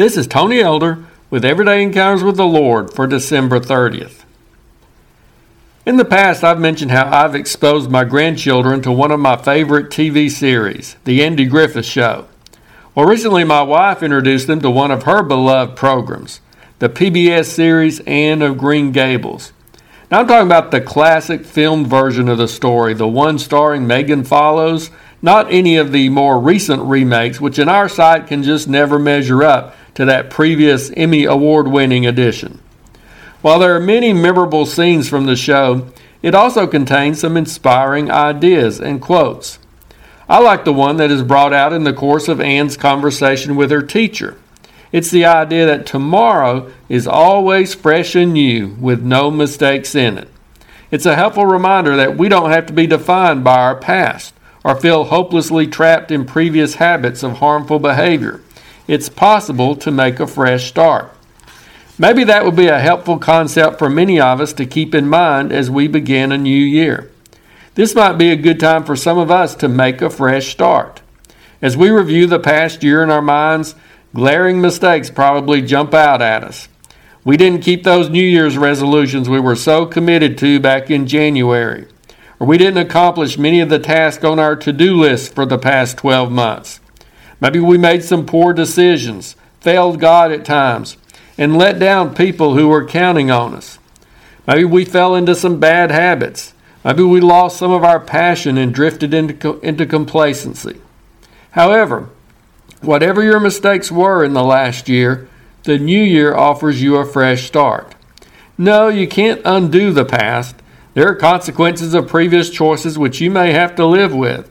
This is Tony Elder with Everyday Encounters with the Lord for December 30th. In the past, I've mentioned how I've exposed my grandchildren to one of my favorite TV series, The Andy Griffith Show. Well, recently my wife introduced them to one of her beloved programs, the PBS series Anne of Green Gables. Now, I'm talking about the classic filmed version of the story, the one starring Megan Follows, not any of the more recent remakes, which in our sight can just never measure up to that previous Emmy Award winning edition. While there are many memorable scenes from the show, it also contains some inspiring ideas and quotes. I like the one that is brought out in the course of Anne's conversation with her teacher. It's the idea that tomorrow is always fresh and new with no mistakes in it. It's a helpful reminder that we don't have to be defined by our past or feel hopelessly trapped in previous habits of harmful behavior. It's possible to make a fresh start. Maybe that would be a helpful concept for many of us to keep in mind as we begin a new year. This might be a good time for some of us to make a fresh start. As we review the past year in our minds, Glaring mistakes probably jump out at us. We didn't keep those New Year's resolutions we were so committed to back in January, or we didn't accomplish many of the tasks on our to do list for the past 12 months. Maybe we made some poor decisions, failed God at times, and let down people who were counting on us. Maybe we fell into some bad habits. Maybe we lost some of our passion and drifted into, into complacency. However, Whatever your mistakes were in the last year, the new year offers you a fresh start. No, you can't undo the past. There are consequences of previous choices which you may have to live with.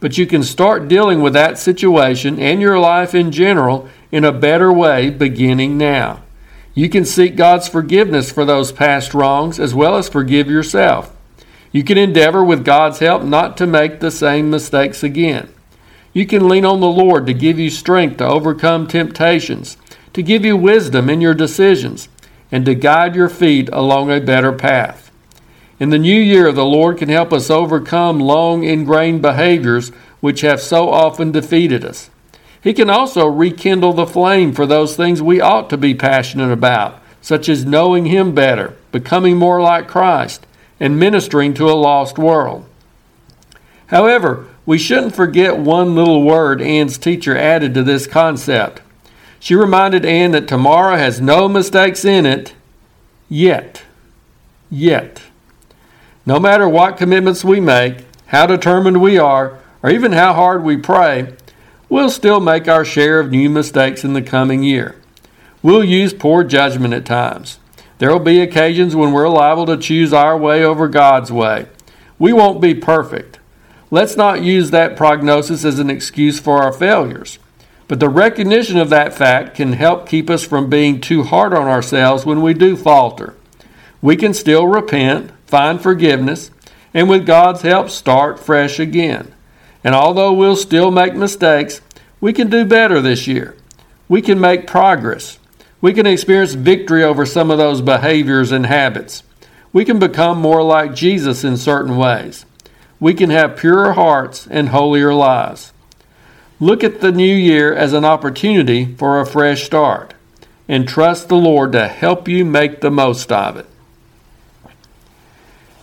But you can start dealing with that situation and your life in general in a better way beginning now. You can seek God's forgiveness for those past wrongs as well as forgive yourself. You can endeavor with God's help not to make the same mistakes again. You can lean on the Lord to give you strength to overcome temptations, to give you wisdom in your decisions, and to guide your feet along a better path. In the new year, the Lord can help us overcome long ingrained behaviors which have so often defeated us. He can also rekindle the flame for those things we ought to be passionate about, such as knowing Him better, becoming more like Christ, and ministering to a lost world. However, we shouldn't forget one little word Anne's teacher added to this concept. She reminded Anne that tomorrow has no mistakes in it yet. Yet. No matter what commitments we make, how determined we are, or even how hard we pray, we'll still make our share of new mistakes in the coming year. We'll use poor judgment at times. There will be occasions when we're liable to choose our way over God's way. We won't be perfect. Let's not use that prognosis as an excuse for our failures. But the recognition of that fact can help keep us from being too hard on ourselves when we do falter. We can still repent, find forgiveness, and with God's help, start fresh again. And although we'll still make mistakes, we can do better this year. We can make progress. We can experience victory over some of those behaviors and habits. We can become more like Jesus in certain ways we can have purer hearts and holier lives. Look at the new year as an opportunity for a fresh start and trust the Lord to help you make the most of it.